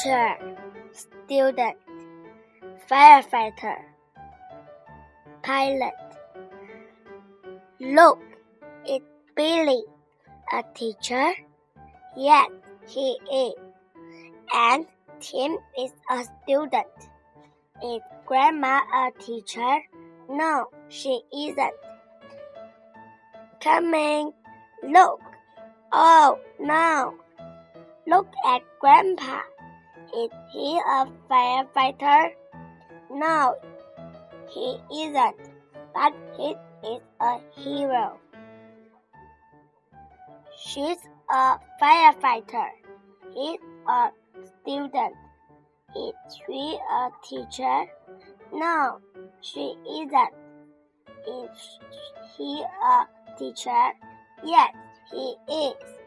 teacher, student, firefighter, pilot. Look, it's Billy, a teacher. Yes, he is. And Tim is a student. Is Grandma a teacher? No, she isn't. Coming. Look. Oh, no. Look at Grandpa. Is he a firefighter? No, he isn't. But he is a hero. She's a firefighter. He's a student. Is she a teacher? No, she isn't. Is he a teacher? Yes, he is.